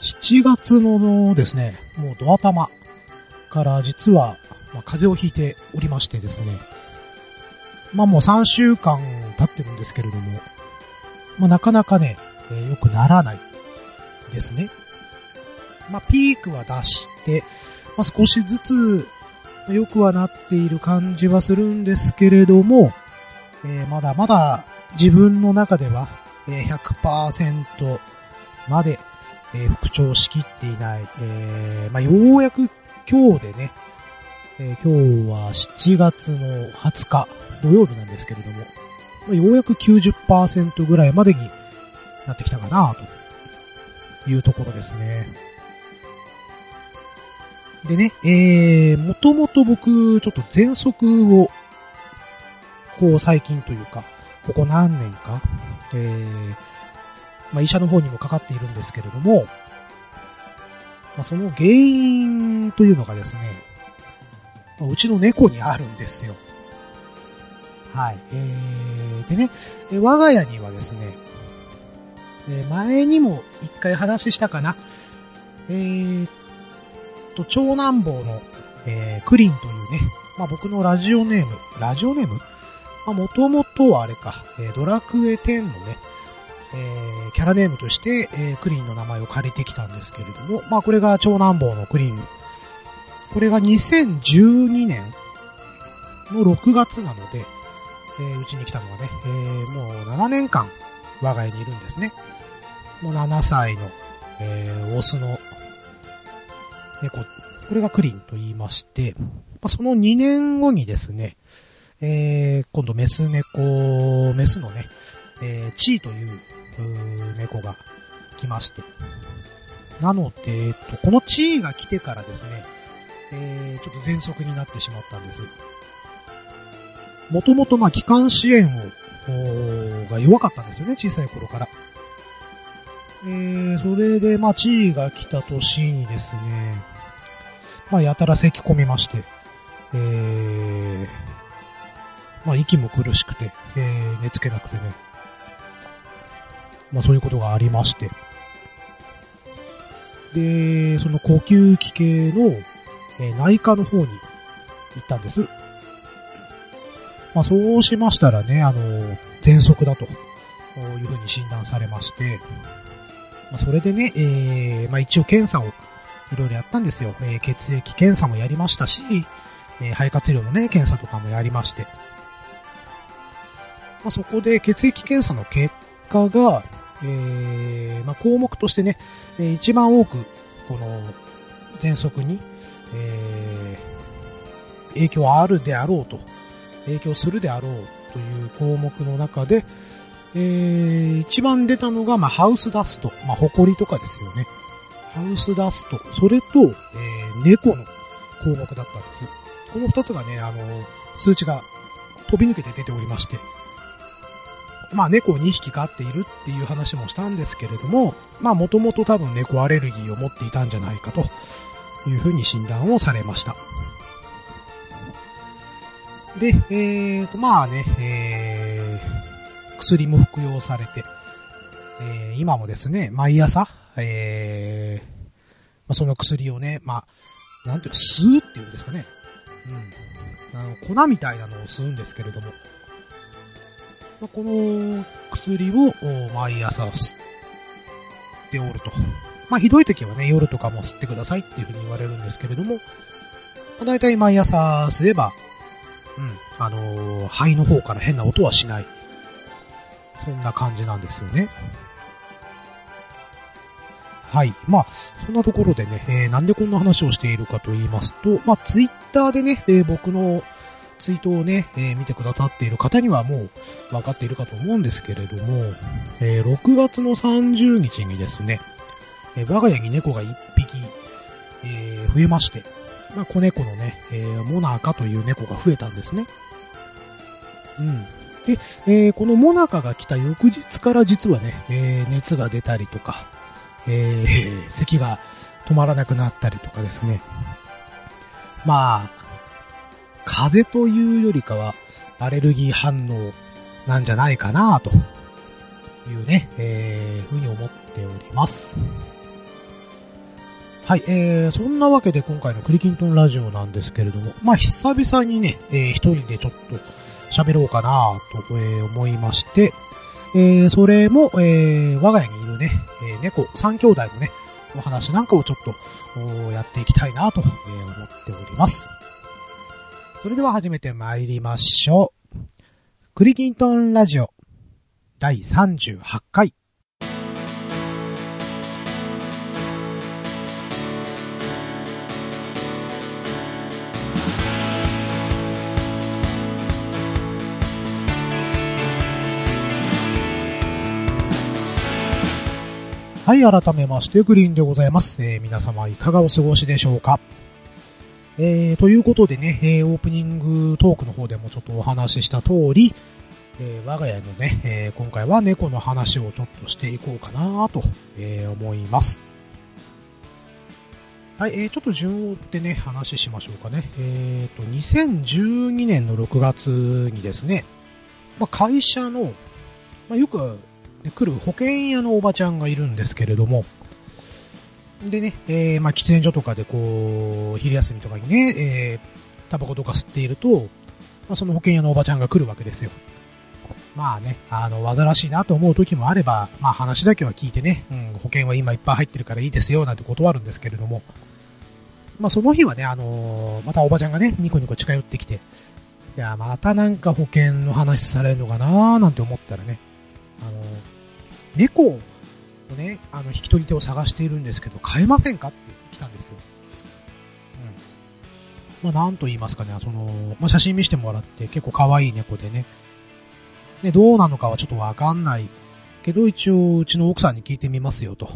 7月のですね、もうド頭から実は、まあ、風邪をひいておりましてですね、まあもう3週間経ってるんですけれども、まあなかなかね、えー、良くならないですね。まあピークは出して、まあ少しずつ良くはなっている感じはするんですけれども、えー、まだまだ自分の中では、100%まで、えー、復調しきっていない、えー、まあ、ようやく今日でね、えー、今日は7月の20日土曜日なんですけれども、まあ、ようやく90%ぐらいまでになってきたかなというところですね。でね、えー、もともと僕、ちょっと喘息を、こう最近というか、ここ何年か、えー、まあ、医者の方にもかかっているんですけれども、まあ、その原因というのがですね、まあ、うちの猫にあるんですよ。はい。えー、でね、我が家にはですね、え前にも一回話したかな。えー、と、長男坊の、えー、クリンというね、まあ僕のラジオネーム、ラジオネーム？まあもともとはあれか、えー、ドラクエ10のね、えー、キャラネームとして、えー、クリーンの名前を借りてきたんですけれども、まあこれが長男坊のクリーン。これが2012年の6月なので、えー、うちに来たのがね、えー、もう7年間我が家にいるんですね。もう7歳の、えー、オスの猫、これがクリンと言いまして、まあ、その2年後にですね、えー、今度メス猫、メスのね、えー、チーという猫が来まして。なので、えっと、このチーが来てからですね、えー、ちょっと喘息になってしまったんです。もともと、まあ、気管支炎を、が弱かったんですよね、小さい頃から。えー、それで、まあ、チーが来た年にですね、まあ、やたら咳込みまして、えー、まあ、息も苦しくて、えー、寝つけなくてね、まあそういうことがありまして。で、その呼吸器系の、え内科の方に行ったんです。まあそうしましたらね、あの、喘息だというふうに診断されまして、まあそれでね、えー、まあ一応検査をいろいろやったんですよ。えー、血液検査もやりましたし、えー、肺活量のね、検査とかもやりまして。まあそこで血液検査の結果が、え、まあ、項目としてね、え一番多く、この、喘息に、え、影響あるであろうと、影響するであろうという項目の中で、えー、一番出たのが、まあ、ハウスダスト、まあ、埃とかですよね。ハウスダスト、それと、え、猫の項目だったんです。この二つがね、あの、数値が飛び抜けて出ておりまして、まあ猫を2匹飼っているっていう話もしたんですけれども、まあもともと多分猫アレルギーを持っていたんじゃないかというふうに診断をされました。で、えーと、まあね、えー、薬も服用されて、えー、今もですね、毎朝、えー、ま、その薬をね、まあ、なんていうか、吸うっていうんですかね。うん。あの、粉みたいなのを吸うんですけれども、この薬を毎朝吸っておると。まあ、ひどい時はね、夜とかも吸ってくださいっていうふうに言われるんですけれども、まあ、大体毎朝吸えば、うん、あのー、肺の方から変な音はしない。そんな感じなんですよね。はい。まあ、そんなところでね、えー、なんでこんな話をしているかと言いますと、まあ、ツイッターでね、えー、僕のツイートをね、えー、見てくださっている方にはもう分かっているかと思うんですけれども、えー、6月の30日にですね、えー、我が家に猫が1匹、え、増えまして、まあ、子猫のね、え、モナカという猫が増えたんですね。うん。で、えー、このモナカが来た翌日から実はね、え、熱が出たりとか、えー、咳が止まらなくなったりとかですね。まあ、風邪というよりかは、アレルギー反応なんじゃないかなというね、えー、ふうに思っております。はい、えー、そんなわけで今回のクリキントンラジオなんですけれども、まあ、久々にね、えー、一人でちょっと喋ろうかなと、えー、思いまして、えー、それも、えー、我が家にいるね、えー、猫三兄弟のね、お話なんかをちょっと、やっていきたいなと、えー、思っております。それでは始めて参りましょう。クリキントンラジオ第38回。はい、改めまして、グリーンでございます。えー、皆様いかがお過ごしでしょうか？えー、ということでね、えー、オープニングトークの方でもちょっとお話しした通り、えー、我が家のね、えー、今回は猫の話をちょっとしていこうかなと、えー、思います。はい、えー、ちょっと順を追ってね、話しましょうかね。えーと、2012年の6月にですね、まあ、会社の、まあ、よくで来る保険屋のおばちゃんがいるんですけれども、でね、えー、まあ、喫煙所とかでこう、昼休みとかにね、えー、タバコとか吸っていると、まあ、その保険屋のおばちゃんが来るわけですよ。まあね、あの、煩わしいなと思う時もあれば、まあ話だけは聞いてね、うん、保険は今いっぱい入ってるからいいですよ、なんて断るんですけれども、まあその日はね、あのー、またおばちゃんがね、ニコニコ近寄ってきて、いや、またなんか保険の話されるのかなーなんて思ったらね、あの、猫をね、あの、引き取り手を探しているんですけど、飼えませんかって来たんですよ。うん。まあ、なんと言いますかね、その、まあ、写真見せてもらって、結構可愛い猫でね。で、どうなのかはちょっとわかんない。けど、一応、うちの奥さんに聞いてみますよと。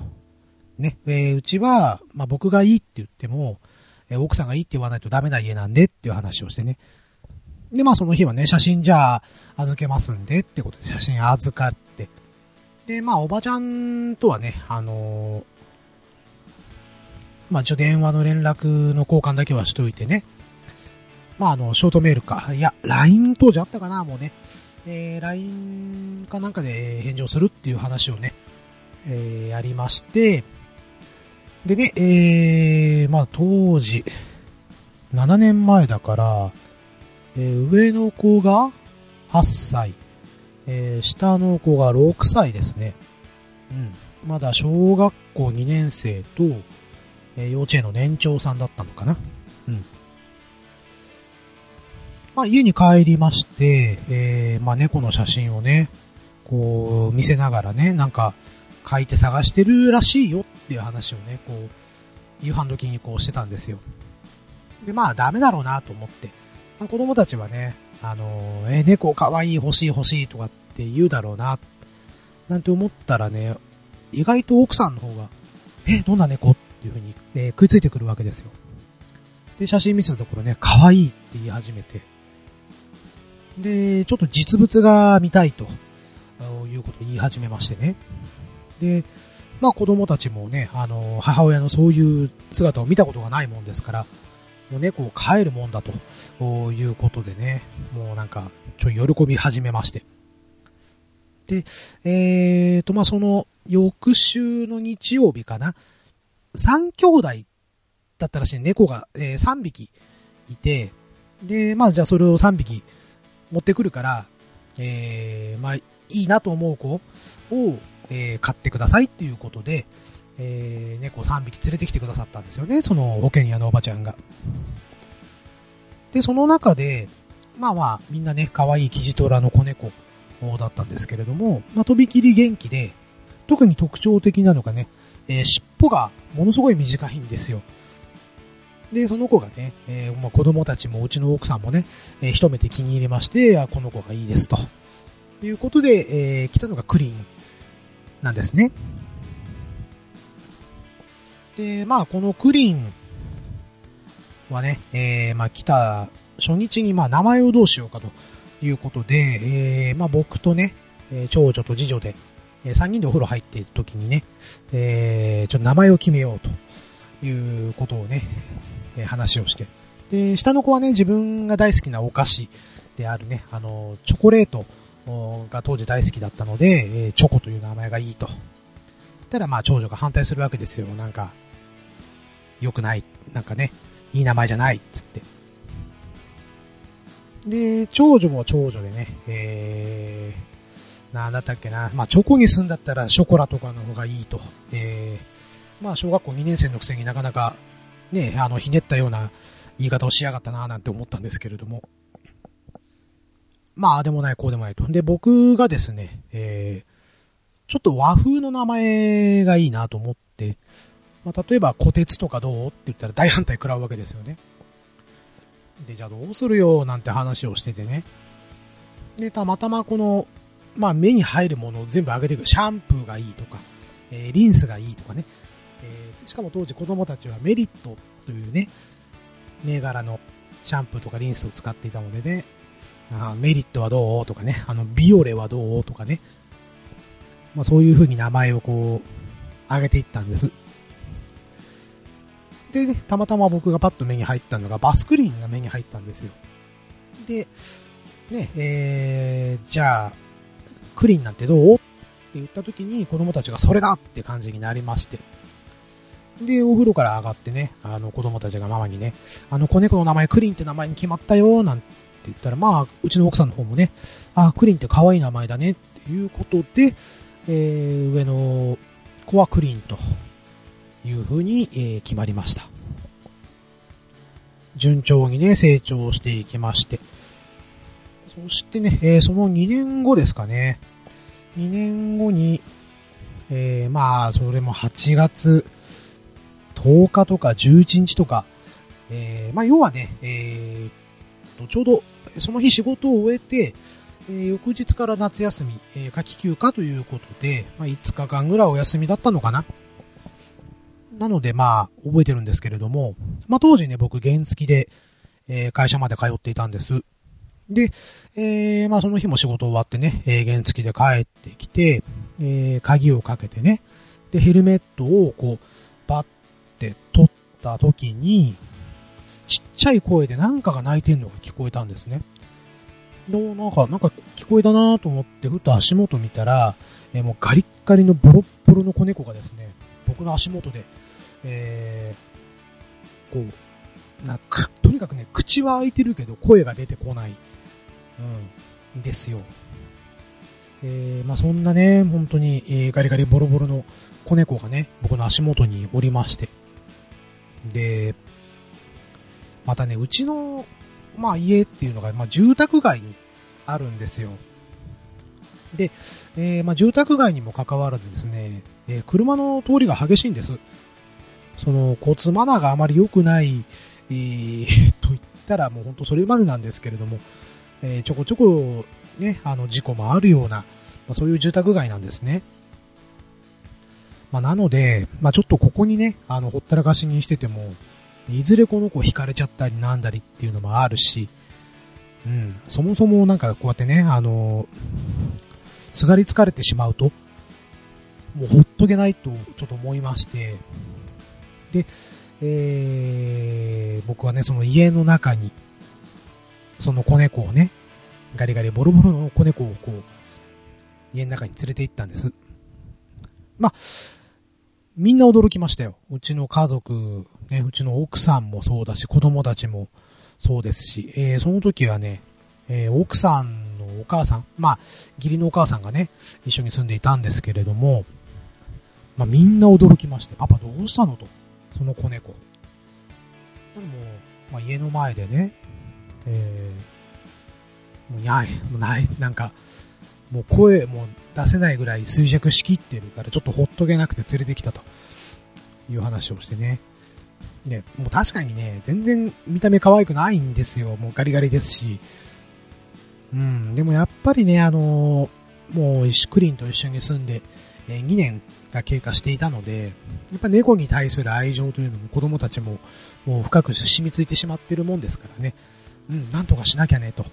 ね、えー、うちは、まあ、僕がいいって言っても、えー、奥さんがいいって言わないとダメな家なんでっていう話をしてね。で、まあその日はね、写真じゃあ預けますんでってことで写真預かって。で、まあおばちゃんとはね、あのー、まあ一応電話の連絡の交換だけはしといてね。まああの、ショートメールか。いや、LINE 当時あったかな、もうね。えー、LINE かなんかで返事をするっていう話をね、えー、やりまして、でね、えー、まあ当時、7年前だから、えー、上の子が8歳、えー、下の子が6歳ですね。うん。まだ小学校2年生と、えー、幼稚園の年長さんだったのかな。うん。まあ、家に帰りまして、えー、まあ、猫の写真をね、こう、見せながらね、なんか、書いて探してるらしいよっていう話をね、こう、夕飯時にこうしてたんですよ。で、まあ、ダメだろうなと思って、まあ、子供たちはね、あのー、え、猫かわいい欲しい欲しいとかって言うだろうな、なんて思ったらね、意外と奥さんの方が、え、どんな猫？っていう風に、えー、食いついてくるわけですよ。で、写真見せたところね、可愛いって言い始めて、で、ちょっと実物が見たいと、いうことを言い始めましてね。で、まあ子供たちもね、あの、母親のそういう姿を見たことがないもんですから、もう猫を飼えるもんだということでね、もうなんか、ちょい喜び始めまして。で、えーと、まあ、その、翌週の日曜日かな、3兄弟だったらしい猫が、えー、3匹いて、で、まあ、じゃあそれを3匹持ってくるから、えー、まあ、いいなと思う子を、えー、買ってくださいっていうことで、えー、猫3匹連れてきてくださったんですよね、その保険屋のおばちゃんが。で、その中で、まあまあ、みんなね、可愛いキジトラの子猫だったんですけれども、まあ、とびきり元気で、特に特徴的なのがね、えー、尻尾がものすごい短いんですよ。で、その子がね、えー、まあ、子供たちもうちの奥さんもね、えー、一目で気に入りまして、あ、この子がいいですと。いうことで、えー、来たのがクリーンなんですね。で、まあ、このクリーンはね、えー、まあ、来た初日に、まあ、名前をどうしようかということで、えー、まあ、僕とね、え長女と次女で、え3人でお風呂入っている時にね、えー、ちょっと名前を決めようということをね、え話をして。で、下の子はね、自分が大好きなお菓子であるね、あの、チョコレートが当時大好きだったので、えチョコという名前がいいと。ただまあ長女が反対するわけですよ。なんか、良くない。なんかね、いい名前じゃない、つって。で、長女も長女でね、えー、なんだったっけな、まあ、チョコにすんだったらショコラとかの方がいいと。えー、まあ、小学校2年生のくせになかなか、ね、あの、ひねったような言い方をしやがったななんて思ったんですけれども。まあ、あでもない、こうでもないと。で、僕がですね、えー、ちょっと和風の名前がいいなと思って、まあ、例えば、小鉄とかどうって言ったら大反対食らうわけですよね。で、じゃあどうするよなんて話をしててね。で、たまたまこの、まあ、目に入るものを全部上げていく。シャンプーがいいとか、えー、リンスがいいとかね。えー、しかも当時子供たちはメリットというね、銘柄のシャンプーとかリンスを使っていたのでね、あメリットはどうとかね、あの、ビオレはどうとかね、まあそういう風に名前をこう、上げていったんです。でね、たまたま僕がパッと目に入ったのがバスクリーンが目に入ったんですよ。で、ね、えー、じゃあ、クリーンなんてどう？って言った時に子供たちがそれだって感じになりまして。で、お風呂から上がってね、あの子供たちがママにね、あの子猫の名前クリーンって名前に決まったよ、なんて言ったら、まあ、うちの奥さんの方もね、あ、クリーンって可愛い名前だねっていうことで、えー、上の子はクリーンという風に、えー、決まりました。順調にね、成長していきまして。そしてね、えー、その2年後ですかね。2年後に、えー、まあ、それも8月10日とか11日とか、えー、まあ、要はね、えー、ちょうど、その日仕事を終えて、えー、翌日から夏休み、えー、夏季休暇ということで、まあ、5日間ぐらいお休みだったのかな。なので、まあ、覚えてるんですけれども、まあ、当時ね、僕、原付で、えー、会社まで通っていたんです。で、えー、まあ、その日も仕事終わってね、えー、原付で帰ってきて、えー、鍵をかけてね、で、ヘルメットをこう、バッて取った時に、ちっちゃい声でなんかが泣いてんのが聞こえたんですね。で、なんか、なんか聞こえたなと思って、ふと足元見たら、えー、もうガリッガリのボロッボロの子猫がですね、僕の足元で、えー、こう、なく、とにかくね、口は開いてるけど声が出てこない。うん、ですよ。えー、まあそんなね、本当に、えー、ガリガリボロボロの子猫がね、僕の足元におりまして。で、またね、うちの、まあ家っていうのが、まあ住宅街にあるんですよ。で、えー、まあ住宅街にもかかわらずですね、えー、車の通りが激しいんです。その、交通マナーがあまり良くない、えー、と言ったらもう本当それまでなんですけれども、え、ちょこちょこね、あの事故もあるような、まあ、そういう住宅街なんですね。まあ、なので、まあ、ちょっとここにね、あの、ほったらかしにしてても、いずれこの子引かれちゃったりなんだりっていうのもあるし、うん、そもそもなんかこうやってね、あの、すがりつかれてしまうと、もうほっとけないとちょっと思いまして、で、えー、僕はね、その家の中に、その子猫をね、ガリガリボロボロの子猫をこう、家の中に連れて行ったんです。まあ、みんな驚きましたよ。うちの家族、ね、うちの奥さんもそうだし、子供たちもそうですし、えー、その時はね、えー、奥さんのお母さん、まあ、義理のお母さんがね、一緒に住んでいたんですけれども、まあ、みんな驚きまして、パパどうしたの？と。その子猫。でも、まあ、家の前でね、えー、もうない、もうない、なんか、もう声も出せないぐらい衰弱しきってるから、ちょっとほっとけなくて連れてきたという話をしてね。ね、もう確かにね、全然見た目可愛くないんですよ。もうガリガリですし。うん、でもやっぱりね、あのー、もう石クリンと一緒に住んで、えー、2年が経過していたので、やっぱ猫に対する愛情というのも子供たちももう深く染みついてしまってるもんですからね、うん、なんとかしなきゃね、と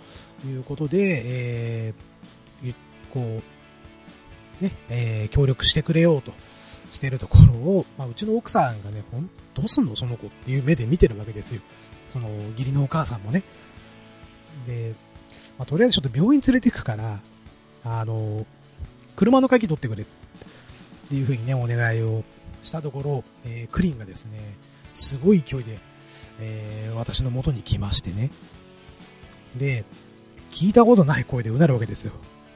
いうことで、えー、こう、ね、えー、協力してくれようとしてるところを、まあ、うちの奥さんがね、ほん、どうすんの？その子っていう目で見てるわけですよ。その、義理のお母さんもね。で、まあ、とりあえずちょっと病院連れて行くから、あの、車の鍵取ってくれっていうふうにね、お願いをしたところ、えー、クリンがですね、すごい勢いで、えー、私の元に来ましてね。で、聞いたことない声でうなるわけですよ。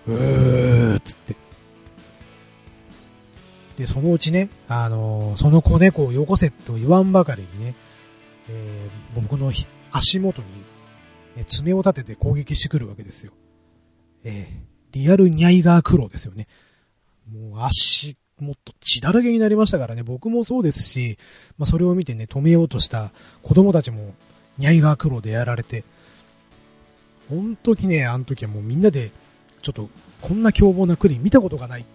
うーっつって。で、そのうちね、あのー、その子猫をよこせと言わんばかりにね、えー、僕の足元に、ね、爪を立てて攻撃してくるわけですよ。えー、リアルニャイガークローですよね。もう足、もっと血だらけになりましたからね、僕もそうですし、まあ、それを見てね、止めようとした子供たちもニャイガークローでやられて、本当にね、あの時はもうみんなで、ちょっと、こんな凶暴なクリーン見たことがないっ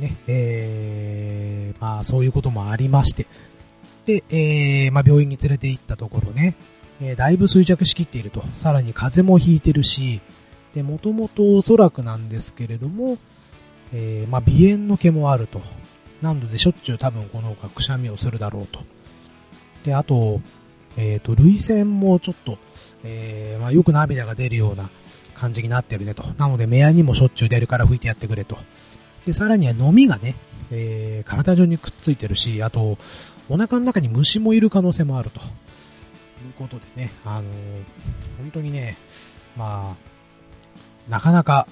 ね、えー、まあそういうこともありまして。で、えー、まあ病院に連れて行ったところね、えー、だいぶ衰弱しきっていると。さらに風邪もひいてるし、で、もともとおそらくなんですけれども、えー、まあ鼻炎の毛もあると。なのでしょっちゅう多分この子がくしゃみをするだろうと。で、あと、えっ、ー、と、涙腺もちょっと、えー、まあ、よく涙が出るような感じになってるねと。なので、目やにもしょっちゅう出るから拭いてやってくれと。で、さらには飲みがね、えー、体中にくっついてるし、あと、お腹の中に虫もいる可能性もあると。いうことでね、あのー、本当にね、まあ、なかなか、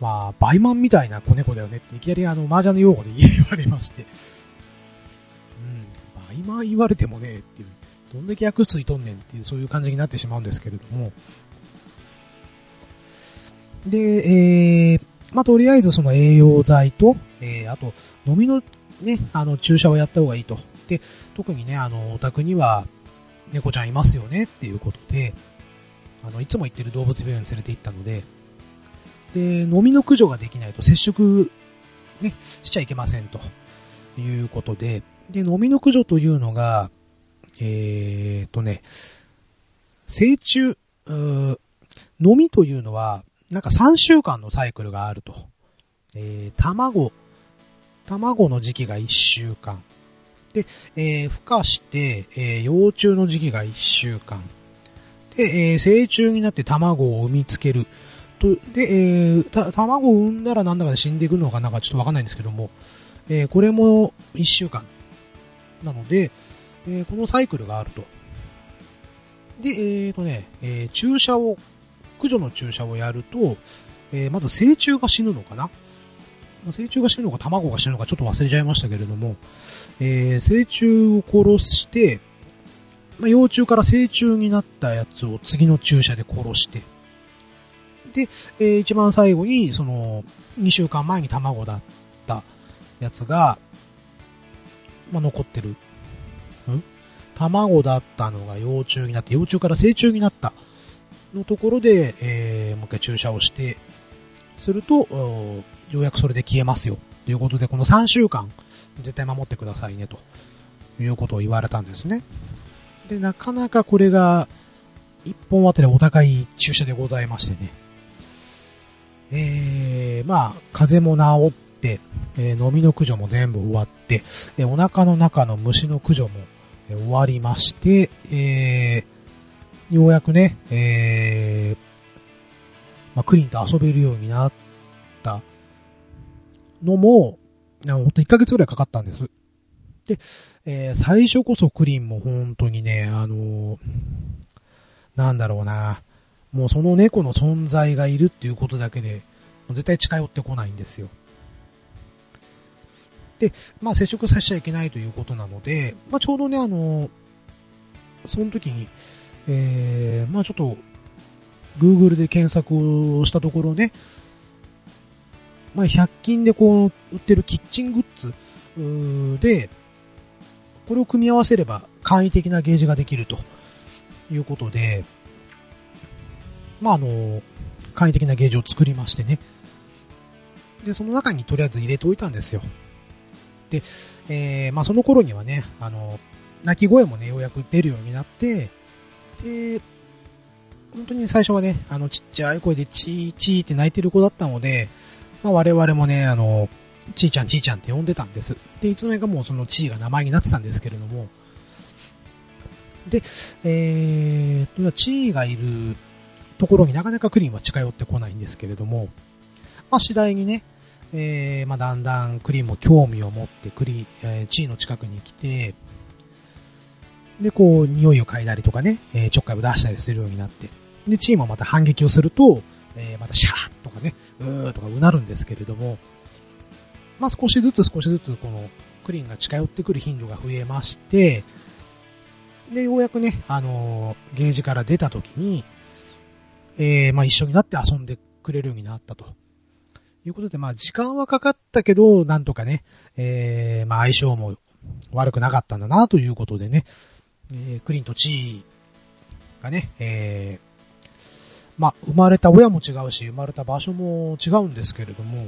まあ、バイマンみたいな子猫だよねって、いきなりあの、麻雀の用語で言われまして、うん、バイマン言われてもね、っていう。どんだけ薬ついとんねんっていう、そういう感じになってしまうんですけれども。で、えー、まあ、とりあえずその栄養剤と、えー、あと、飲みのね、あの、注射をやった方がいいと。で、特にね、あの、お宅には、猫ちゃんいますよねっていうことで、あの、いつも行ってる動物病院に連れて行ったので、で、飲みの駆除ができないと接触、ね、しちゃいけませんということで、で、飲みの駆除というのが、えーとね、成虫、飲みというのは、なんか3週間のサイクルがあると。えー、卵、卵の時期が1週間。で、えー、孵化して、えー、幼虫の時期が1週間。で、えー、成虫になって卵を産みつける。と、で、えー、卵を産んだらなんだかで死んでいくのかなんかちょっとわかんないんですけども、えー、これも1週間。なので、えー、このサイクルがあると。で、えーとね、えー、注射を、駆除の注射をやると、えー、まず成虫が死ぬのかな？成虫が死ぬのか卵が死ぬのかちょっと忘れちゃいましたけれども、えー、成虫を殺して、まあ、幼虫から成虫になったやつを次の注射で殺して、で、えー、一番最後に、その、2週間前に卵だったやつが、まあ、残ってる。ん？卵だったのが幼虫になって、幼虫から成虫になった。のところで、えー、もう一回注射をして、すると、ようやくそれで消えますよ。ということで、この3週間、絶対守ってくださいね、ということを言われたんですね。で、なかなかこれが、1本あたりお高い注射でございましてね。えー、まあ、風邪も治って、えー、飲みの駆除も全部終わって、えー、お腹の中の虫の駆除もえ終わりまして、えー、ようやくね、えー、まあ、クリンと遊べるようになったのも、ほんと1ヶ月ぐらいかかったんです。で、えー、最初こそクリンも本当にね、あのー、なんだろうな、もうその猫の存在がいるっていうことだけで、絶対近寄ってこないんですよ。で、まあ接触させちゃいけないということなので、まあちょうどね、あの、その時に、えー、まあちょっと、Google で検索をしたところね、まあ100均でこう、売ってるキッチングッズで、これを組み合わせれば簡易的なゲージができるということで、まああの、簡易的なゲージを作りましてね。で、その中にとりあえず入れておいたんですよ。で、えー、まあ、その頃にはね、あの、鳴き声もね、ようやく出るようになって、で、本当に最初はね、あの、ちっちゃい声でチーチーって泣いてる子だったので、まあ、我々もね、あの、ちーちゃんちーちゃんって呼んでたんです。で、いつの間にかもうそのチーが名前になってたんですけれども、で、えーと、チーがいるところになかなかクリーンは近寄ってこないんですけれども、まあ、次第にね、えー、まあ、だんだんクリーンも興味を持ってクリ、えー、チーの近くに来て、で、こう、匂いを嗅いだりとかね、えー、ちょっかいを出したりするようになって、で、チーもまた反撃をすると、えー、またシャーとかね、うーとかうなるんですけれども、まあ、少しずつ少しずつこのクリーンが近寄ってくる頻度が増えまして、で、ようやくね、あのー、ゲージから出た時に、えー、まあ一緒になって遊んでくれるようになったと。いうことで、まあ時間はかかったけど、なんとかね、えー、まあ相性も悪くなかったんだなということでね、えー、クリンとチーがね、えー、まあ生まれた親も違うし、生まれた場所も違うんですけれども、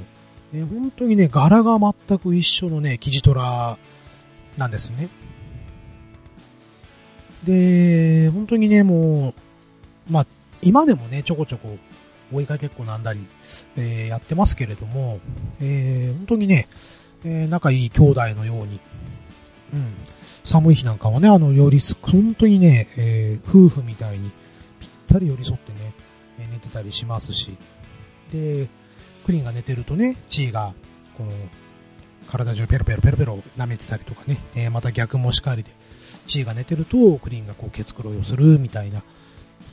えー、本当にね、柄が全く一緒のね、キジトラなんですね。で、本当にね、もう、まあ、今でもね、ちょこちょこ追いかけっこなんだり、えー、やってますけれども、えー、本当にね、えー、仲いい兄弟のように、うん、寒い日なんかはね、あの、よりす、本当にね、えー、夫婦みたいにぴったり寄り添ってね、え寝てたりしますし、で、クリンが寝てるとね、チーが、この、体中ペロペロペロペロ舐めてたりとかね、えー、また逆もしかりで、チーが寝てると、クリーンがこう、ケツ黒いをするみたいな、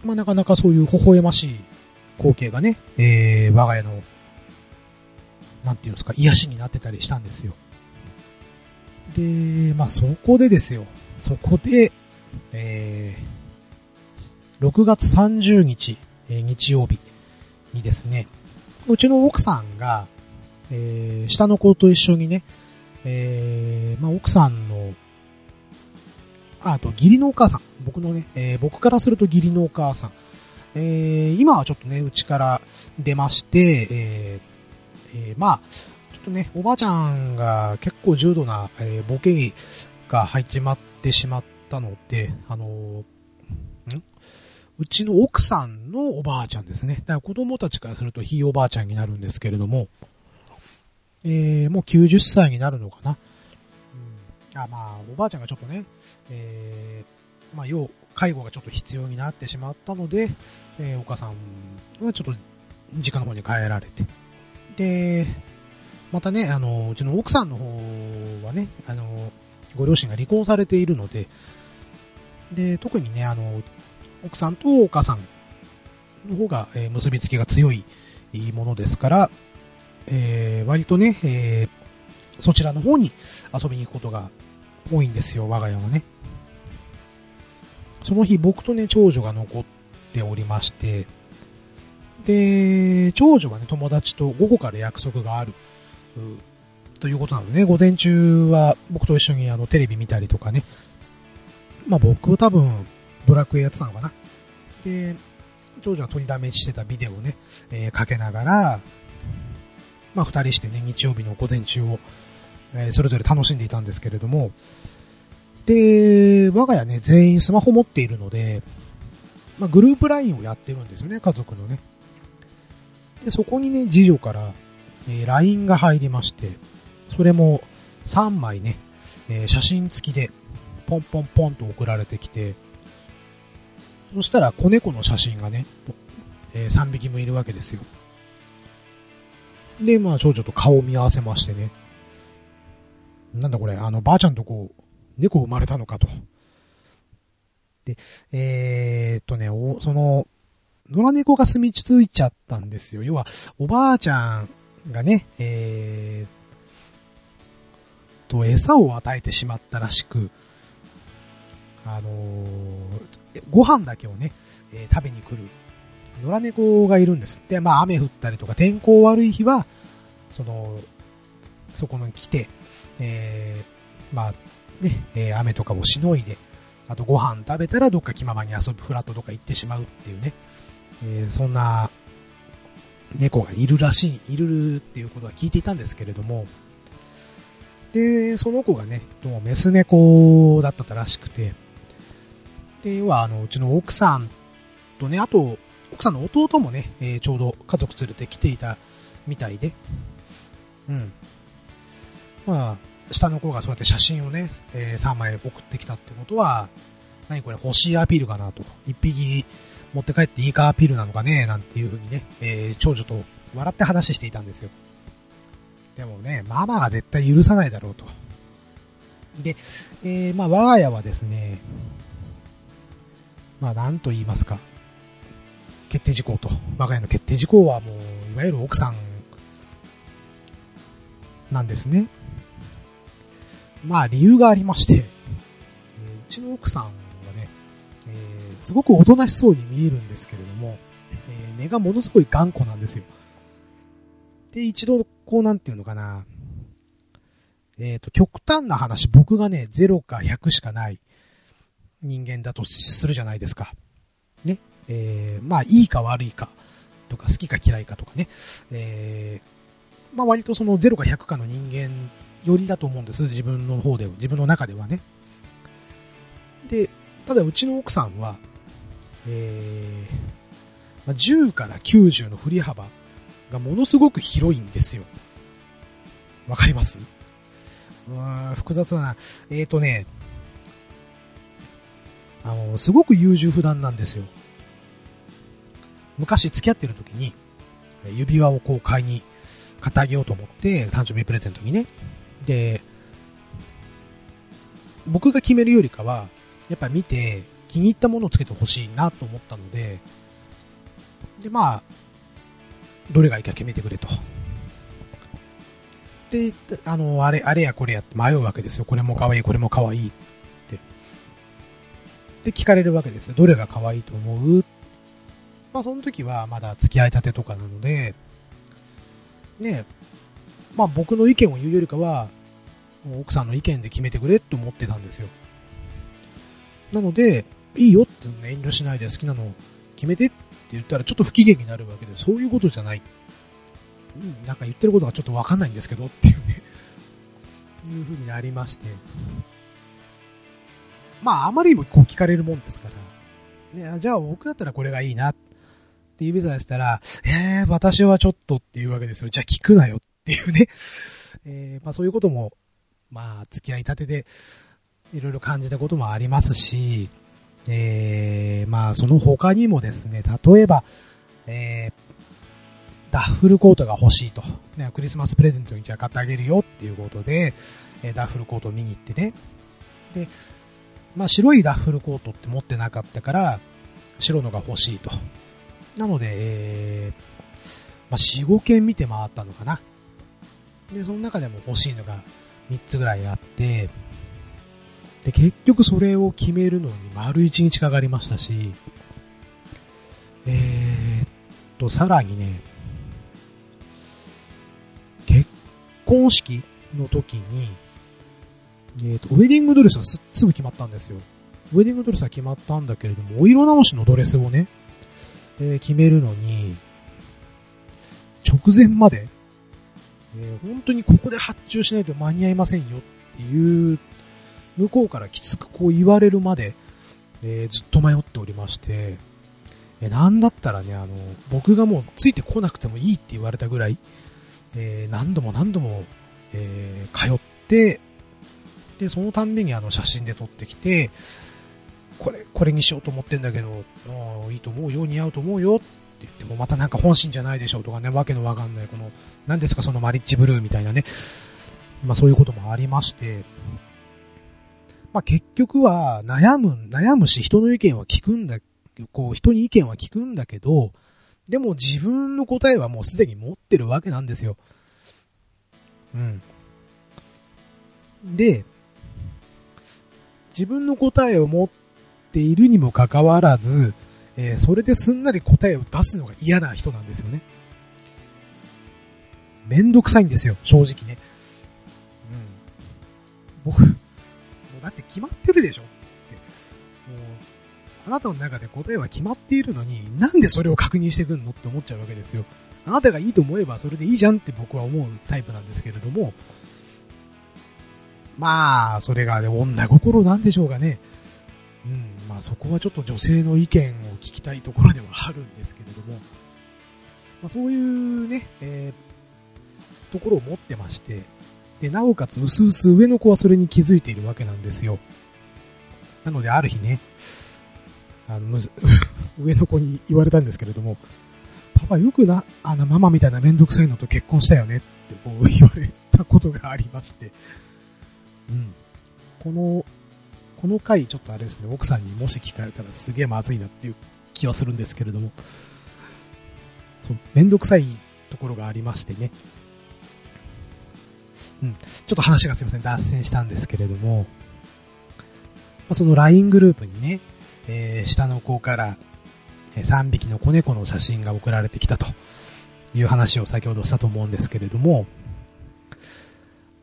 まあ、なかなかそういう微笑ましい光景がね、えー、我が家の、なんていうんですか、癒しになってたりしたんですよ。で、まあ、そこでですよ、そこで、えー、6月30日、えー、日曜日にですね、うちの奥さんが、えー、下の子と一緒にね、えー、まあ、奥さんのあと、義理のお母さん。僕のね、えー、僕からすると義理のお母さん。えー、今はちょっとね、うちから出まして、えー、えー、まあ、とね、おばあちゃんが結構重度な、えー、ボケが入っちまってしまったので、あのん？うちの奥さんのおばあちゃんですね。だから子供たちからするとひいおばあちゃんになるんですけれども、えー、もう90歳になるのかな。うんあまあ、おばあちゃんがちょっとね、えー、まあ、要、介護がちょっと必要になってしまったので、えー、お母さんはちょっと、実家の方に帰られて。で、またね、あの、うちの奥さんの方はね、あの、ご両親が離婚されているので、で、特にね、あの、奥さんとお母さんの方が、えー、結びつきが強いものですから、えー、割とね、えー、そちらの方に遊びに行くことが多いんですよ、我が家はね。その日僕とね、長女が残っておりまして、で、長女はね、友達と午後から約束がある、ということなのでね、午前中は僕と一緒にあのテレビ見たりとかね、まあ僕は多分ドラクエやってたのかな。で、長女は取りだめしてたビデオをね、えー、かけながら、まあ二人してね、日曜日の午前中を、えー、それぞれ楽しんでいたんですけれども、で、我が家ね、全員スマホ持っているので、まあ、グループ LINE をやってるんですよね、家族のね。で、そこにね、次女から、えー、LINE が入りまして、それも3枚ね、え、写真付きで、ポンポンポンと送られてきて、そしたら子猫の写真がね、え、3匹もいるわけですよ。で、まあ、少女と顔を見合わせましてね。なんだこれ、あの、ばあちゃんとこう、猫生まれたのかと。で、えー、っとね、その、野良猫が住み着いちゃったんですよ。要は、おばあちゃんがね、えー、と、餌を与えてしまったらしく、あのー、ご飯だけをね、えー、食べに来る野良猫がいるんです。で、まあ雨降ったりとか天候悪い日は、その、そこに来て、えー、まあね、えー、雨とかをしのいで、あとご飯食べたらどっか気ままに遊ぶ、フラットとか行ってしまうっていうね、えー、そんな猫がいるらしい、いるっていうことは聞いていたんですけれども、で、その子がね、どうメス猫だったらしくて、で、要はあの、うちの奥さんとね、あと、奥さんの弟もね、えー、ちょうど家族連れて来ていたみたいで、うん。まあ、下の子がそうやって写真をね、えー、3枚送ってきたってことは、何これ欲しいアピールかなと。1匹持って帰っていいかアピールなのかねなんていう風にね、えー、長女と笑って話していたんですよ。でもね、ママが絶対許さないだろうと。で、えー、まあ、我が家はですね、まあ、なんと言いますか、決定事項と、我が家の決定事項はもう、いわゆる奥さんなんですね。まあ、理由がありまして、うちの奥さんはね、えー、すごくおとなしそうに見えるんですけれども、えー、根がものすごい頑固なんですよ。で、一度、こうなんていうのかな、えっ、ー、と、極端な話、僕がね、0か100しかない人間だとするじゃないですか。ね。えー、まあ、いいか悪いか、とか、好きか嫌いかとかね。えー、まあ、割とその0か100かの人間よりだと思うんです。自分の方で、自分の中ではね。で、ただうちの奥さんは、えー、ま、10から90の振り幅がものすごく広いんですよ。わかります？うわ複雑だな。えーとね、あの、すごく優柔不断なんですよ。昔付き合ってる時に、指輪をこう買いに、買ってあげようと思って、誕生日プレゼントにね。で、僕が決めるよりかは、やっぱ見て、気に入ったものをつけてほしいなと思ったので、で、まあ、どれがいいか決めてくれと。で、あの、あれ、あれやこれやって迷うわけですよ。これも可愛い、これも可愛いって。で、聞かれるわけですよ。どれが可愛いと思う？まあ、その時はまだ付き合いたてとかなので、ねまあ僕の意見を言うよりかは、奥さんの意見で決めてくれって思ってたんですよ。なので、いいよって遠慮しないで好きなのを決めてって言ったらちょっと不機嫌になるわけで、そういうことじゃない。うん、なんか言ってることがちょっとわかんないんですけどっていうねいう風になりまして。まあ、あまりにもこう聞かれるもんですから、ね、じゃあ僕だったらこれがいいなって指さしたら、えー、私はちょっとっていうわけですよ。じゃあ聞くなよっていうね。えー、まあそういうことも、まあ付き合いたてで、いろいろ感じたこともありますし、えー、まあその他にもですね、例えば、えー、ダッフルコートが欲しいと。ね、クリスマスプレゼントにじゃあ買ってあげるよっていうことで、えー、ダッフルコートを見に行ってね。で、まあ白いダッフルコートって持ってなかったから、白のが欲しいと。なので、えー、まあ4、5件見て回ったのかな。で、その中でも欲しいのが3つぐらいあって、で、結局それを決めるのに丸1日かかりましたし、えー、っと、さらにね、結婚式の時に、えー、っと、ウェディングドレスはすぐ決まったんですよ。ウェディングドレスは決まったんだけれども、お色直しのドレスをね、えー、決めるのに、直前まで、えー、本当にここで発注しないと間に合いませんよっていう向こうからきつくこう言われるまで、えー、ずっと迷っておりまして、えー、なんだったらね、あの、僕がもうついてこなくてもいいって言われたぐらい、えー、何度も何度も、えー、通って、で、そのたんびにあの写真で撮ってきて、これ、これにしようと思ってんだけど、あいいと思うよ、似合うと思うよって言っても、またなんか本心じゃないでしょうとかね、わけのわかんない、この、何ですかそのマリッジブルーみたいなね、まあそういうこともありまして、まあ、結局は悩む、悩むし人の意見は聞くんだ、こう人に意見は聞くんだけど、でも自分の答えはもうすでに持ってるわけなんですよ。うん。で、自分の答えを持っているにもかかわらず、えー、それですんなり答えを出すのが嫌な人なんですよね。めんどくさいんですよ、正直ね。うん。僕、だって決まってるでしょって。もう、あなたの中で答えは決まっているのに、なんでそれを確認してくんのって思っちゃうわけですよ。あなたがいいと思えばそれでいいじゃんって僕は思うタイプなんですけれども、まあ、それがね、女心なんでしょうかね。うん、まあそこはちょっと女性の意見を聞きたいところではあるんですけれども、まあ、そういうね、えー、ところを持ってまして、で、なおかつ、うすうす上の子はそれに気づいているわけなんですよ。なので、ある日ね、あの、上の子に言われたんですけれども、パパよくな、あの、ママみたいなめんどくさいのと結婚したよねってこう 言われたことがありまして、うん。この、この回ちょっとあれですね、奥さんにもし聞かれたらすげえまずいなっていう気はするんですけれども、そう、めんどくさいところがありましてね。うん。ちょっと話がすいません、脱線したんですけれども、ま、その LINE グループにね、えー、下の子から、3匹の子猫の写真が送られてきたという話を先ほどしたと思うんですけれども、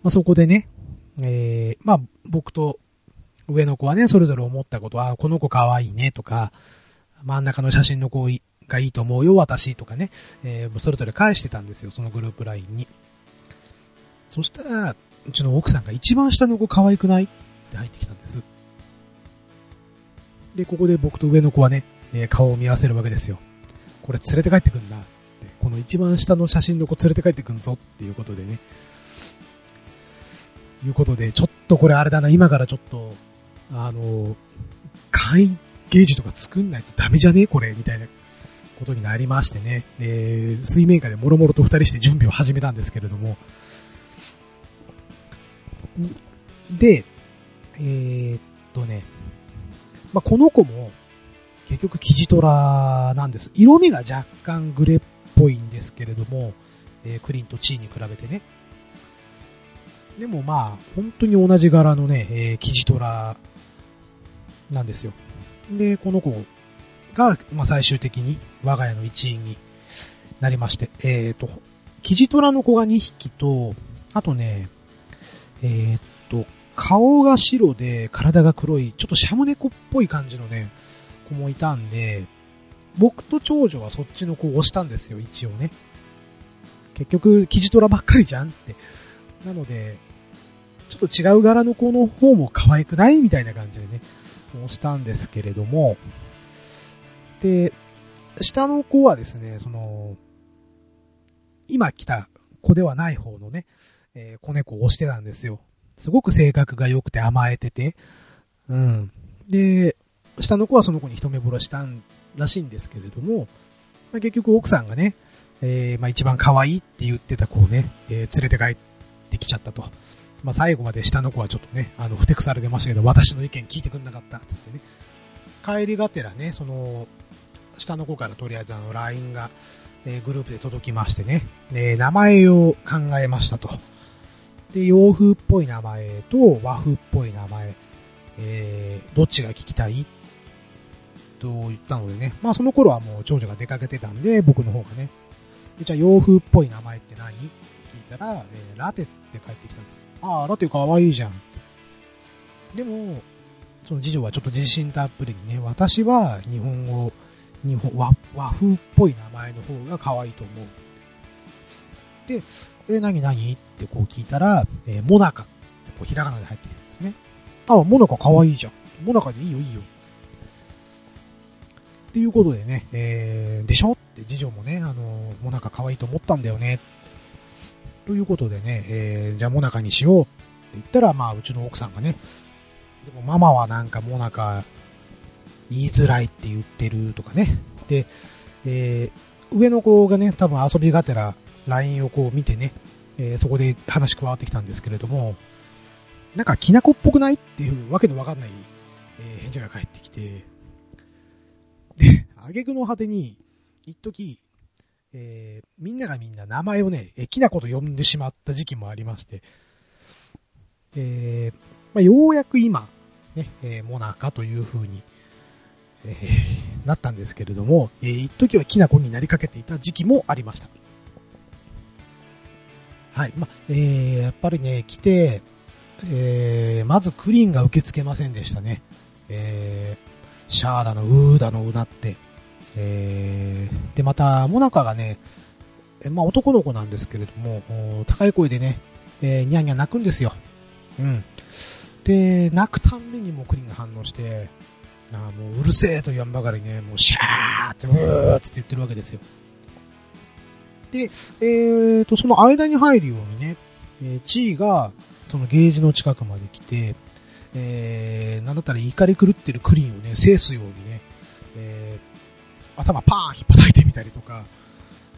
まあ、そこでね、えー、まあ、僕と上の子はね、それぞれ思ったことは、この子可愛いねとか、真ん中の写真の子がいいと思うよ、私とかね、えー、それぞれ返してたんですよ、そのグループ LINE に。そしたら、うちの奥さんが一番下の子可愛くない？って入ってきたんです。で、ここで僕と上の子はね、えー、顔を見合わせるわけですよ。これ連れて帰ってくんなって。この一番下の写真の子連れて帰ってくんぞっていうことでね。いうことで、ちょっとこれあれだな、今からちょっと、あの、簡易ゲージとか作んないとダメじゃね？これみたいなことになりましてね。えー、水面下でもろもろと二人して準備を始めたんですけれども。で、えー、っとね、まあ、この子も、結局、キジトラなんです。色味が若干グレーっぽいんですけれども、えー、クリンとチーに比べてね。でもまあ、本当に同じ柄のね、えー、キジトラなんですよ。で、この子が、まあ最終的に我が家の一員になりまして、えっ、と、キジトラの子が2匹と、あとね、えっ、と、顔が白で体が黒い、ちょっとシャム猫っぽい感じのね、子もいたんで、僕と長女はそっちの子を押したんですよ、一応ね。結局、キジトラばっかりじゃんって。なので、ちょっと違う柄の子の方も可愛くないみたいな感じでね、押したんですけれども、で、下の子はですね、その、今来た子ではない方のね、えー、子猫を押してたんですよ。すごく性格が良くて甘えてて、うん。で、下の子はその子に一目惚れしたんらしいんですけれども、まあ、結局奥さんがね、えー、まあ一番可愛いって言ってた子をね、えー、連れて帰ってきちゃったと。まあ最後まで下の子はちょっとね、あの、ふてくされてましたけど、私の意見聞いてくんなかったってってね。帰りがてらね、その、下の子からとりあえずあの、LINE が、えー、グループで届きましてね、えー、名前を考えましたと。で、洋風っぽい名前と和風っぽい名前、えー、どっちが聞きたい？と言ったのでね、まあその頃はもう長女が出かけてたんで、僕の方がね、じゃあ洋風っぽい名前って何？って聞いたら、えー、ラテって帰ってきたんです。ああ、ラテかわいいじゃん。でも、その次女はちょっと自信たっぷりにね、私は日本語、日本和和風っぽい名前の方が可愛いと思う。で、えー、何何？ってこう聞いたら、えー、モナカってこうひらがなで入ってきたんですね。ああ、モナカ可愛いじゃん。モナカでいいよいいよ。っていうことでね、えー、でしょ？って次女もね、あのー、モナカ可愛いと思ったんだよね。ということでね、えー、じゃあモナカにしようって言ったら、まあ、うちの奥さんがね、でもママはなんかモナカ言いづらいって言ってるとかね。で、えー、上の子がね、多分遊びがてら LINE をこう見てね、えー、そこで話加わってきたんですけれども、なんかきなこっぽくないっていうわけのわかんない、えー、返事が返ってきて、で、挙句の果てに、一時、えー、みんながみんな名前をね、えきなこと呼んでしまった時期もありまして、えー、まあ、ようやく今、ね、えー、モナカという風に、えー、なったんですけれども、えー、一時はきなこになりかけていた時期もありました。はい。ま、えー、やっぱりね、来て、えー、まずクリーンが受け付けませんでしたね。えー、シャーだの、うーだの、うなって。えー、で、また、モナカがね、まあ男の子なんですけれども、高い声でね、えー、ニャンニャン泣くんですよ。うん。で、泣くたんびにもクリーンが反応して、あもううるせえと言わんばかりね、もうシャーって、うーって言ってるわけですよ。で、えーと、その間に入るようにね、えー、チーが、そのゲージの近くまで来て、えー、なんだったら怒り狂ってるクリーンをね、制すようにね、えー、頭パーン引っ叩いてみたりとか、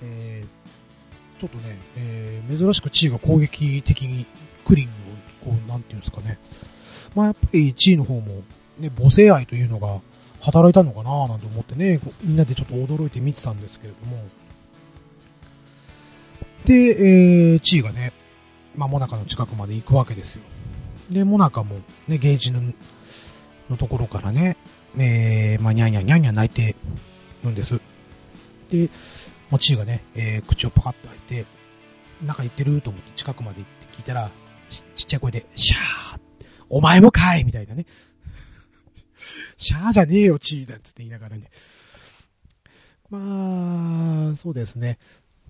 えー、ちょっとね、えー、珍しくチーが攻撃的にクリーンを、こう、なんていうんですかね。まあ、やっぱりチーの方も、ね、母性愛というのが働いたのかななんて思ってね、みんなでちょっと驚いて見てたんですけれども。で、えー、チーがね、まあ、モナカの近くまで行くわけですよ。で、モナカも、ね、ゲージの、のところからね、えー、まあ、にゃんにゃんにゃんにゃん泣いてるんです。で、まあ、チーがね、えー、口をパカッと開いて、なんか言ってると思って近くまで行って聞いたら、ちちっちゃい声で、シャーお前もかいみたいなね。シャーじゃねえよ、チーだっつって言いながらね。まあ、そうですね。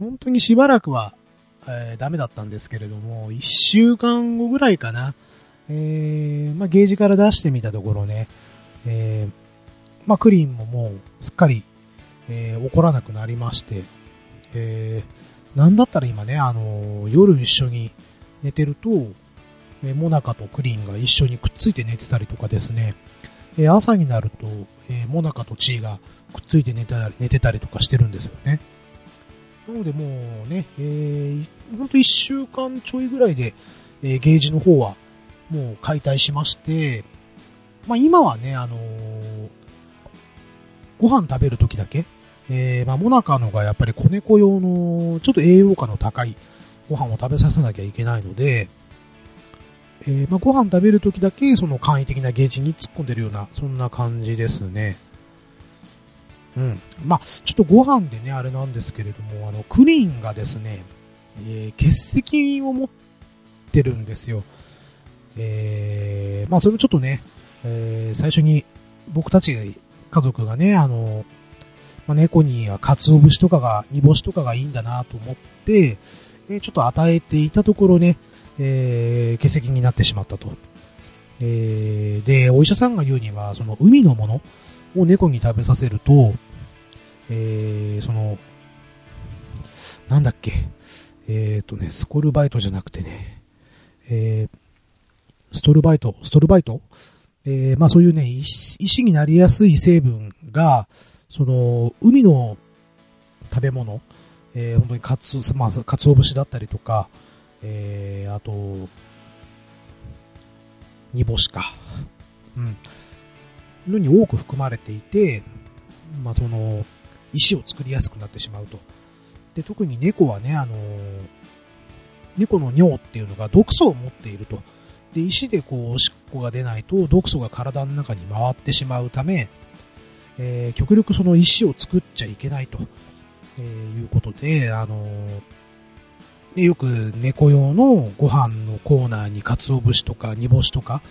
本当にしばらくは、えー、ダメだったんですけれども、一週間後ぐらいかな。えー、まあ、ゲージから出してみたところね、えー、まあ、クリーンももう、すっかり、えー、怒らなくなりまして、えー、なんだったら今ね、あのー、夜一緒に寝てると、えー、モナカとクリーンが一緒にくっついて寝てたりとかですね、えー、朝になると、えー、モナカとチーがくっついて寝たり寝てたりとかしてるんですよね。なのでもうね、えー、ほんと一週間ちょいぐらいで、えー、ゲージの方はもう解体しまして、まあ今はね、あのー、ご飯食べるときだけ、えー、まあモナカのがやっぱり子猫用のちょっと栄養価の高いご飯を食べさせなきゃいけないので、えー、まあ、ご飯食べるときだけ、その簡易的なゲージに突っ込んでるような、そんな感じですね。うん。まあ、ちょっとご飯でね、あれなんですけれども、あの、クリーンがですね、えー、欠席を持ってるんですよ。えー、まあ、それもちょっとね、えー、最初に僕たち家族がね、あの、まあ、猫には鰹節とかが、煮干しとかがいいんだなと思って、えー、ちょっと与えていたところね、えー、欠席になってしまったと。えー、で、お医者さんが言うには、その海のものを猫に食べさせると、えー、その、なんだっけ、えっ、ー、とね、スコルバイトじゃなくてね、えー、ストルバイト、ストルバイト？えー、まあそういうね、石になりやすい成分が、その、海の食べ物、えー、本当にカツ、まあ、カツオ節だったりとか、えー、あと、煮干しか。うん。のに多く含まれていて、まあ、その、石を作りやすくなってしまうと。で、特に猫はね、あの猫の尿っていうのが毒素を持っていると。で、石でこう、おしっこが出ないと毒素が体の中に回ってしまうため、えー、極力その石を作っちゃいけないと、えー、いうことで、あの、で、よく猫用のご飯のコーナーに鰹節とか煮干しとか、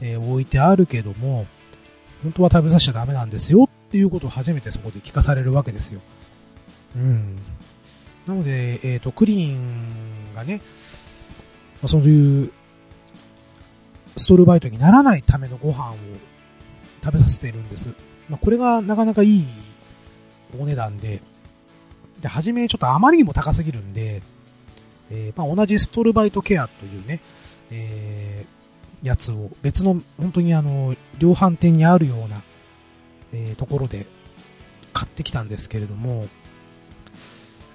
えー、置いてあるけども、本当は食べさせちゃダメなんですよっていうことを初めてそこで聞かされるわけですよ。うん。なので、えっ、ー、と、クリーンがね、まあ、そういうストールバイトにならないためのご飯を食べさせてるんです。まあ、これがなかなかいいお値段で、で、初めちょっとあまりにも高すぎるんで、えー、まあ、同じストールバイトケアというね、えー、やつを別の本当にあの、量販店にあるような、え、ところで買ってきたんですけれども、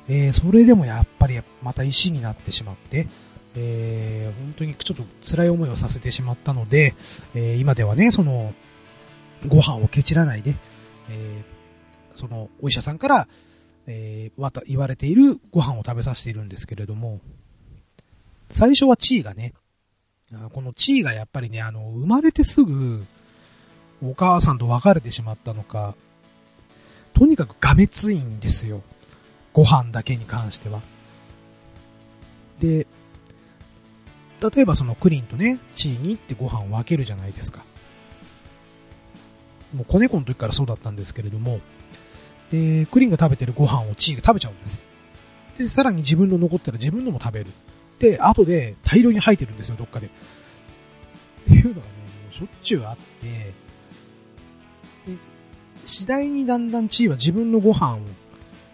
えー、それでもやっぱりまた石になってしまって、えー、本当にちょっと辛い思いをさせてしまったので、え、今ではね、その、ご飯をケチらないで、え、その、お医者さんから、えー、また言われているご飯を食べさせているんですけれども、最初はチーがね、このチーがやっぱりね、あの、生まれてすぐ、お母さんと別れてしまったのか、とにかくがめついんですよ。ご飯だけに関しては。で、例えばそのクリンとね、チーにってご飯を分けるじゃないですか。もう子猫の時からそうだったんですけれども、で、クリンが食べてるご飯をチーが食べちゃうんです。で、さらに自分の残ったら自分のも食べる。で、後で大量に吐いてるんですよ、どっかで。っていうのがね、もうしょっちゅうあって、で、次第にだんだんチーは自分のご飯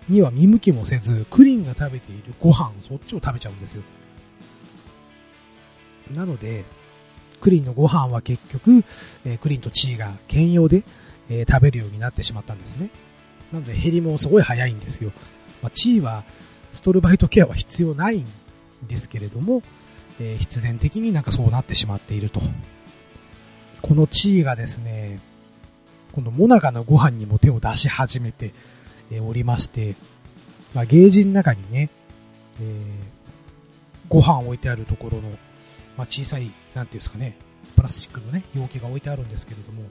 には見向きもせず、クリンが食べているご飯、そっちを食べちゃうんですよ。なので、クリンのご飯は結局、えー、クリンとチーが兼用で、えー、食べるようになってしまったんですね。なので減りもすごい早いんですよ。まあ、チーは、ストルバイトケアは必要ないんですけれども、えー、必然的になんかそうなってしまっていると。この地位がですね、このモナカのご飯にも手を出し始めておりまして、まあ、ゲージの中にね、えー、ご飯置いてあるところの、まあ、小さい、なんていうんですかね、プラスチックのね、容器が置いてあるんですけれども、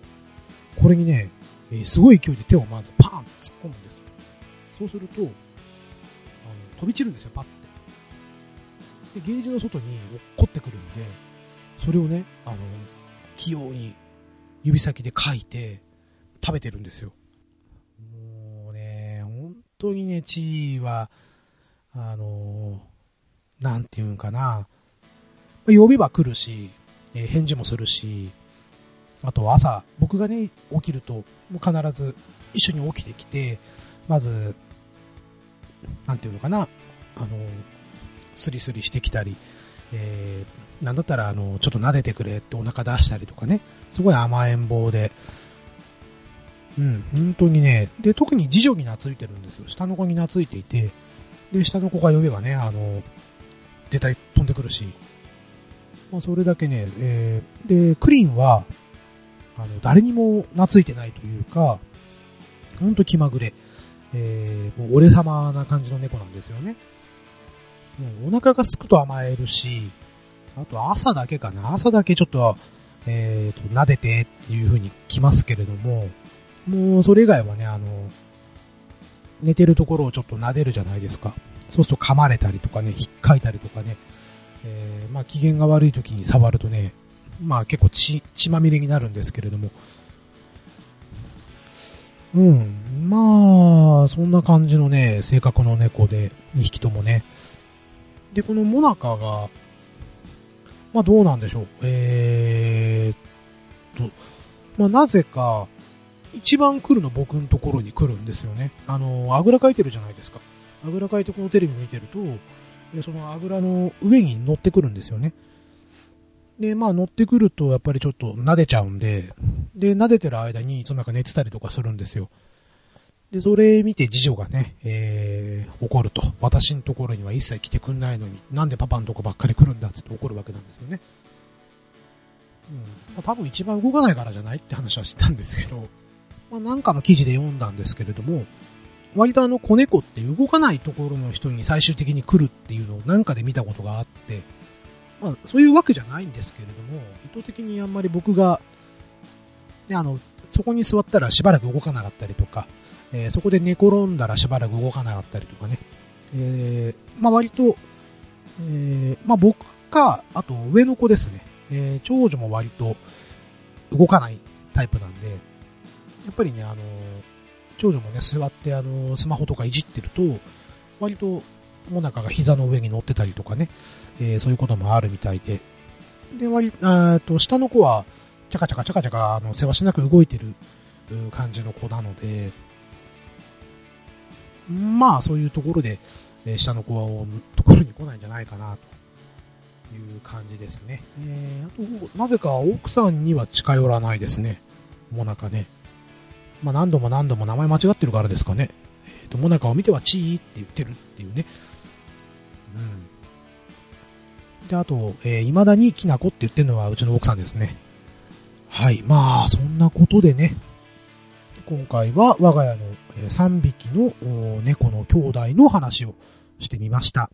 これにね、えー、すごい勢いで手をまずパーンと突っ込むんですよ。そうすると、あの飛び散るんですよ、パッて。で、ゲージの外に落っこってくるんで、それをね、あの、器用に指先で書いて食べてるんですよ。もうね、本当にね、地位は、あのなんていうんかな、呼べば来るし、え、返事もするし、あと朝、僕がね、起きると、もう必ず一緒に起きてきて、まず、なんていうのかな、あの、スリスリしてきたり、えー、なんだったら、あの、ちょっと撫でてくれってお腹出したりとかね、すごい甘えん坊で、うん、本当にね、で、特に次女に懐いてるんですよ。下の子に懐いていて、で、下の子が呼べばね、あの、絶対飛んでくるし、まあ、それだけね、えー、で、クリーンは、あの、誰にも懐いてないというか、ほんと気まぐれ、えー、もう俺様な感じの猫なんですよね。もうお腹がすくと甘えるし、あと朝だけかな。朝だけちょっと、えーと、撫でてっていう風に来ますけれども、もうそれ以外はね、あの、寝てるところをちょっと撫でるじゃないですか。そうすると噛まれたりとかね、引っかいたりとかね、えー、まあ機嫌が悪い時に触るとね、まあ結構血、血まみれになるんですけれども、うん、まあ、そんな感じのね、性格の猫で、2匹ともね。で、このモナカが、まあどうなんでしょう。えーと、まあなぜか、一番来るの僕のところに来るんですよね。あの、あぐらかいてるじゃないですか。あぐらかいてこのテレビ見てると、そのあぐらの上に乗ってくるんですよね。で、まあ乗ってくるとやっぱりちょっと撫でちゃうんで、で、撫でてる間にいつもなんか寝てたりとかするんですよ。で、それ見て次女がね、えー、怒ると。私のところには一切来てくんないのに、なんでパパのとこばっかり来るんだっつって怒るわけなんですよね。うん。まあ、多分一番動かないからじゃないって話はしてたんですけど、まあなんかの記事で読んだんですけれども、割とあの子猫って動かないところの人に最終的に来るっていうのをなんかで見たことがあって、まあ、そういうわけじゃないんですけれども、意図的にあんまり僕が、ね、あの、そこに座ったらしばらく動かなかったりとか、えー、そこで寝転んだらしばらく動かなかったりとかね、えー、まあ割と、えー、まあ僕か、あと上の子ですね、え、長女も割と動かないタイプなんで、やっぱりね、あの長女もね、座ってあのスマホとかいじってると、割ともなかが膝の上に乗ってたりとかね、え、そういうこともあるみたいで。で、割、あと、下の子は、チャカチャカチャカチャカ、あの、世話しなく動いてる感じの子なので、まあ、そういうところで、えー、下の子は、ところに来ないんじゃないかな、という感じですね。えー、あと、なぜか奥さんには近寄らないですね。もなかね。まあ、何度も何度も名前間違ってるからですかね。えっ、ー、と、もなかを見てはチーって言ってるっていうね。うん。で、あと、えー、未だにきなこって言ってるのはうちの奥さんですね。はい。まあ、そんなことでね、今回は我が家の3匹の猫の兄弟の話をしてみました。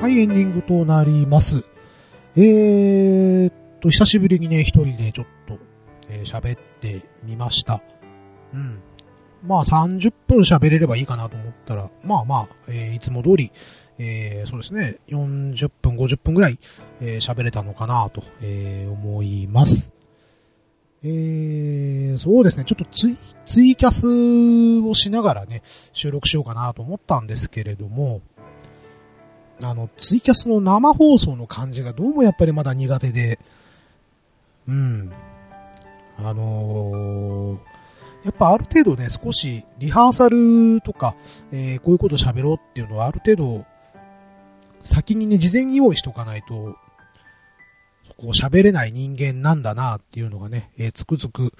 はい、エンディングとなります。えーっと、久しぶりにね、一人でちょっと、えー、喋ってみました。うん。まあ30分喋れればいいかなと思ったら、まあまあ、えー、いつも通り、えー、そうですね、40分、50分ぐらい、えー、喋れたのかなと、えー、思います。えー、そうですね、ちょっとツイ、ツイキャスをしながらね、収録しようかなと思ったんですけれども、あの、ツイキャスの生放送の感じがどうもやっぱりまだ苦手で、うん。あのー、やっぱある程度ね、少しリハーサルとか、えー、こういうこと喋ろうっていうのはある程度、先にね、事前に用意しとかないと、こう喋れない人間なんだなっていうのがね、えー、つくづく、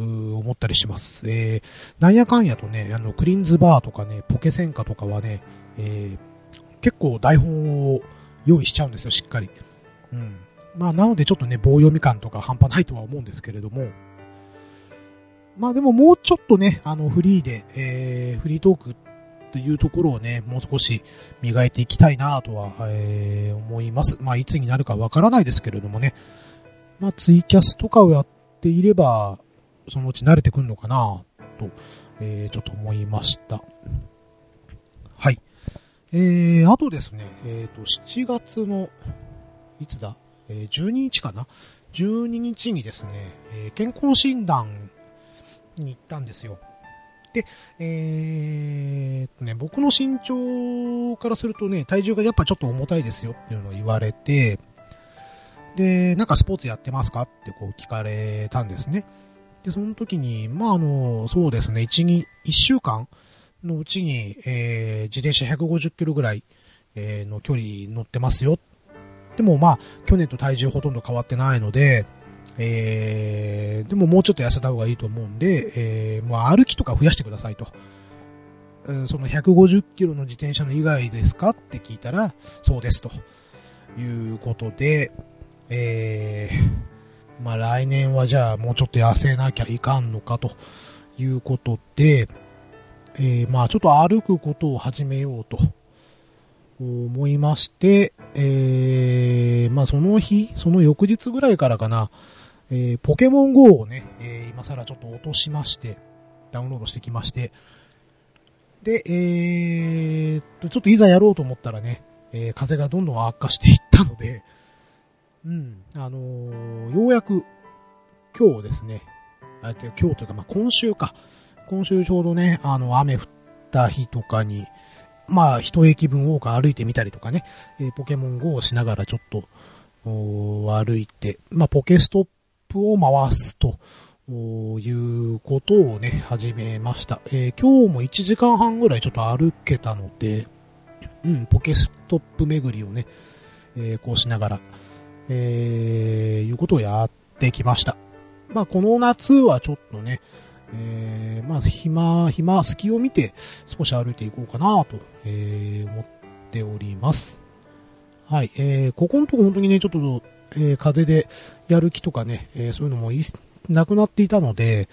思ったりします。えー、なんやかんやとね、あの、クリーンズバーとかね、ポケセンカとかはね、えー、結構台本を用意しちゃうんですよ、しっかり。うん。まあ、なのでちょっとね、棒読み感とか半端ないとは思うんですけれども、まあでももうちょっとね、あの、フリーで、えー、フリートークっていうところをね、もう少し磨いていきたいなとは、えー、思います。まあ、いつになるかわからないですけれどもね。まあ、ツイキャスとかをやっていれば、そのうち慣れてくるのかなと、えー、ちょっと思いました。はい。えー、あとですね、えっ、ー、と、7月の、いつだ？えー、12日かな ?12 日にですね、えー、健康診断に行ったんですよ。で、えー、ね、僕の身長からするとね、体重がやっぱちょっと重たいですよっていうのを言われて、で、なんかスポーツやってますかってこう聞かれたんですね。で、その時に、まあ、あの、そうですね、1、2、1週間のうちに、えー、自転車150キロぐらい、えー、の距離乗ってますよ。でもまあ、去年と体重ほとんど変わってないので、えー、でももうちょっと痩せた方がいいと思うんで、えー、まあ歩きとか増やしてくださいと。その150キロの自転車の以外ですかって聞いたら、そうですと。いうことで、えー、まあ来年はじゃあもうちょっと痩せなきゃいかんのかということで、えー、まあちょっと歩くことを始めようと思いまして、えー、まあその日、その翌日ぐらいからかな、えー、ポケモン GO をね、えー、今更ちょっと落としまして、ダウンロードしてきまして、で、えー、と、ちょっといざやろうと思ったらね、えー、風がどんどん悪化していったので、うん、あのー、ようやく、今日ですね、あ今日というか、まあ、今週か、今週ちょうどね、あの、雨降った日とかに、まあ、一駅分多く歩いてみたりとかね、えー、ポケモン GO をしながらちょっと、歩いて、まあ、ポケストップを回すということをね、始めました。えー、今日も1時間半ぐらいちょっと歩けたので、うん、ポケストップ巡りをね、えー、こうしながら、えー、いうことをやってきました。まあ、この夏はちょっとね、えー、まあ、暇、暇、隙を見て少し歩いていこうかなと、えー、思っております。はい、えー、ここのとこ本当にね、ちょっと、えー、風でやる気とかね、えー、そういうのもなくなっていたので、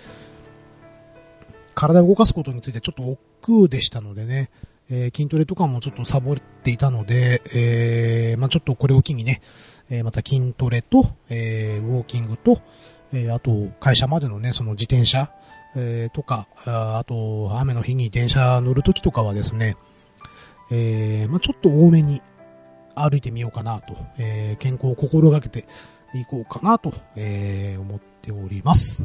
体を動かすことについてちょっと億劫でしたのでね、えー、筋トレとかもちょっとサボっていたので、えー、まあちょっとこれを機にね、えー、また筋トレと、え、ウォーキングと、え、あと会社までのね、その自転車、えー、とか、あと、雨の日に電車乗るときとかはですね、えー、まあ、ちょっと多めに歩いてみようかなと、えー、健康を心がけていこうかなと、え、思っております。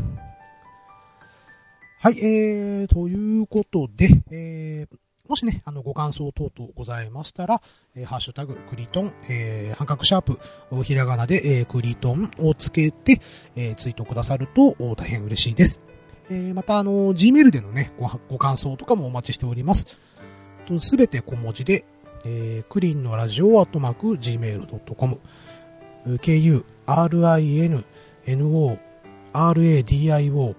はい、えー、ということで、え、もしね、あの、ご感想等々ございましたら、えー、ハッシュタグ、クリトン、えー、半角シャープ、ひらがなで、えー、クリトンをつけて、え、ツイートくださると大変嬉しいです。えー、また、あの、Gmail でのね、ご、ご感想とかもお待ちしております。すべて小文字で、えー、クリンのラジオアットマーク Gmail.com、ku, rin, no, radio,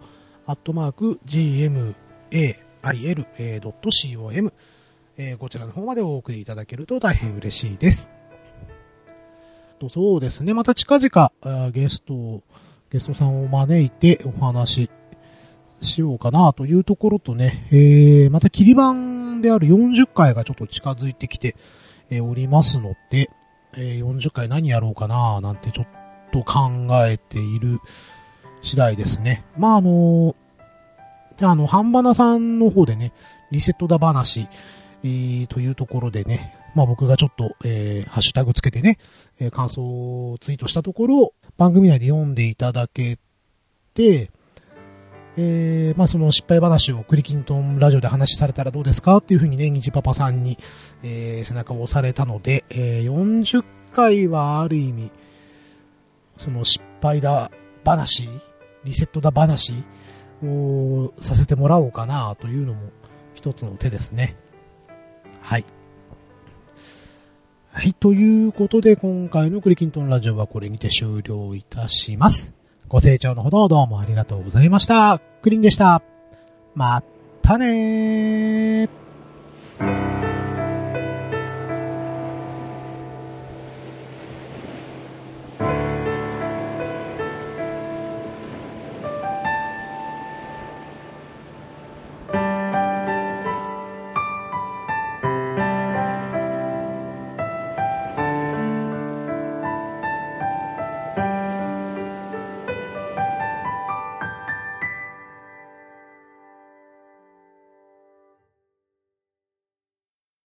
アットマーク gmail.com、えー、こちらの方までお送りいただけると大変嬉しいです。とそうですね、また近々ゲストを、ゲストさんを招いてお話しようかなというところとね、えー、また切り板である40回がちょっと近づいてきて、え、おりますので、え、40回何やろうかななんてちょっと考えている次第ですね。まあ、あのー、あの、半ばなさんの方でね、リセットだ話、えー、というところでね、まあ僕がちょっと、えー、ハッシュタグつけてね、えー、感想をツイートしたところ、番組内で読んでいただけて、えー、まあその失敗話をクリキントンラジオで話されたらどうですかっていうふうにね、虹パパさんに、えー、背中を押されたので、えー、40回はある意味、その失敗だ話、リセットだ話をさせてもらおうかなというのも一つの手ですね。はい。はい、ということで今回のクリキントンラジオはこれにて終了いたします。ご清聴のほどどうもありがとうございました。クリンでした。またねー。